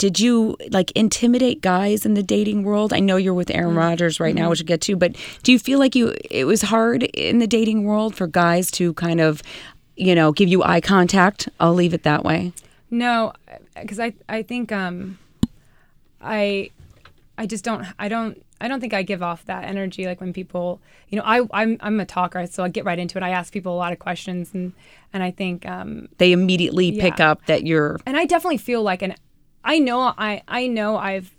did you like intimidate guys in the dating world? I know you're with Aaron Rodgers right now, which we'll get to, but do you feel like you it was hard in the dating world for guys to kind of, you know, give you eye contact? I'll leave it that way. No, because I I think um, I I just don't I don't I don't think I give off that energy like when people you know I I'm I'm a talker so I get right into it. I ask people a lot of questions and and I think um, They immediately pick up that you're and I definitely feel like an I know I I know I've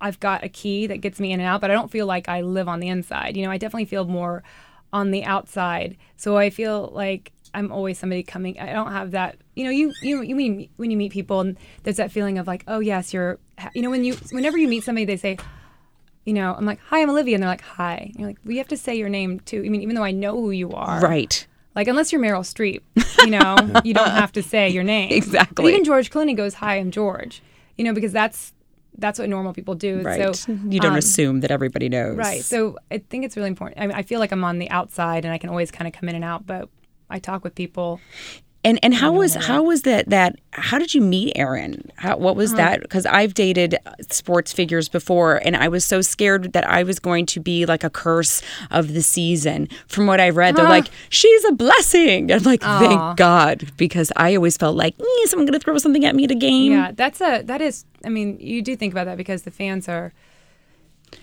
I've got a key that gets me in and out, but I don't feel like I live on the inside. You know, I definitely feel more on the outside. So I feel like I'm always somebody coming. I don't have that. You know, you you you mean when you meet people and there's that feeling of like, oh yes, you're. You know, when you whenever you meet somebody, they say. You know, I'm like, hi, I'm Olivia, and they're like, hi. And you're like, we have to say your name too. I mean, even though I know who you are, right. like unless you're Meryl Streep, you know, you don't have to say your name. Exactly. But even George Clooney goes, "Hi, I'm George," you know, because that's that's what normal people do. Right. So you don't um, assume that everybody knows. right. So I think it's really important. I mean, I feel like I'm on the outside and I can always kind of come in and out, but I talk with people. And and how was how was that that how did you meet Aaron? How, what Uh-huh. was that? Because I've dated sports figures before, and I was so scared that I was going to be like a curse of the season. From what I read, they're like, "She's a blessing." I'm like, Aw. "Thank God," because I always felt like, "Eh, "Someone going to throw something at me at a game." Yeah, that's a that is. I mean, you do think about that because the fans are,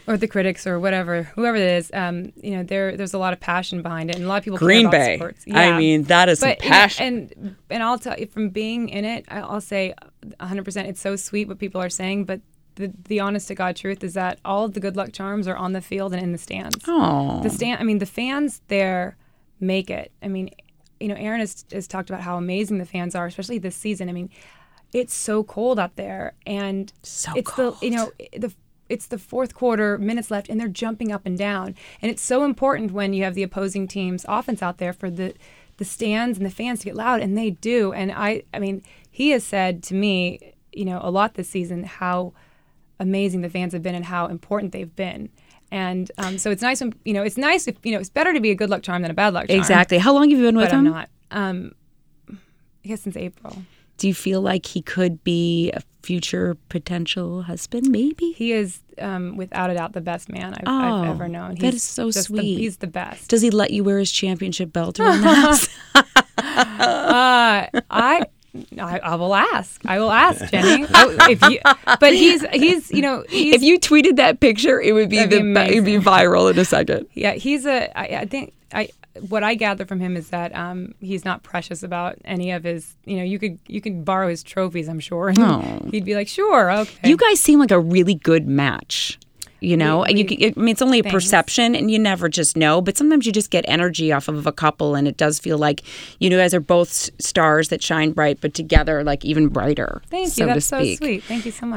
or the critics or whatever, whoever it is. Um, you know, there there's a lot of passion behind it, and a lot of people Green Bay. sports. I mean, that is but you know, passion. and and I'll tell you from being in it, I'll say 100. percent It's so sweet what people are saying, but the the honest to god truth is that all of the good luck charms are on the field and in the stands. Oh, The stand. I mean, the fans there make it. I mean, you know, Aaron has, has talked about how amazing the fans are, especially this season. I mean, it's so cold out there, and So it's the you know the it's the fourth quarter, minutes left, and they're jumping up and down. And it's so important when you have the opposing team's offense out there for the the stands and the fans to get loud, and they do. And I, I mean, he has said to me, you know, a lot this season how amazing the fans have been and how important they've been. And um, so it's nice when you know it's nice if you know it's better to be a good luck charm than a bad luck charm. exactly. How long have you been with But him? I'm not. Um, I guess since April. Do you feel like he could be a future potential husband? Maybe. He is, um, without a doubt, the best man I've, Oh, I've ever known. that is so just the- sweet. he's the best. Does he let you wear his championship belt around the house? Uh, I, I, I will ask. I will ask Jenny. I- you, but he's, he's, you know, he's, if you tweeted that picture, it would be the be it'd be viral in a second. yeah, he's a. I, I think I. What I gather from him is that um, he's not precious about any of his. You know, you could you could borrow his trophies. I'm sure, and Oh. he'd be like, sure, okay. You guys seem like a really good match. You know, We- you, we- c- I mean, it's only a perception, and you never just know. But sometimes you just get energy off of a couple, and it does feel like you know, guys are both stars that shine bright, but together, like even brighter. Thank so you. That's so sweet. Thank you so much.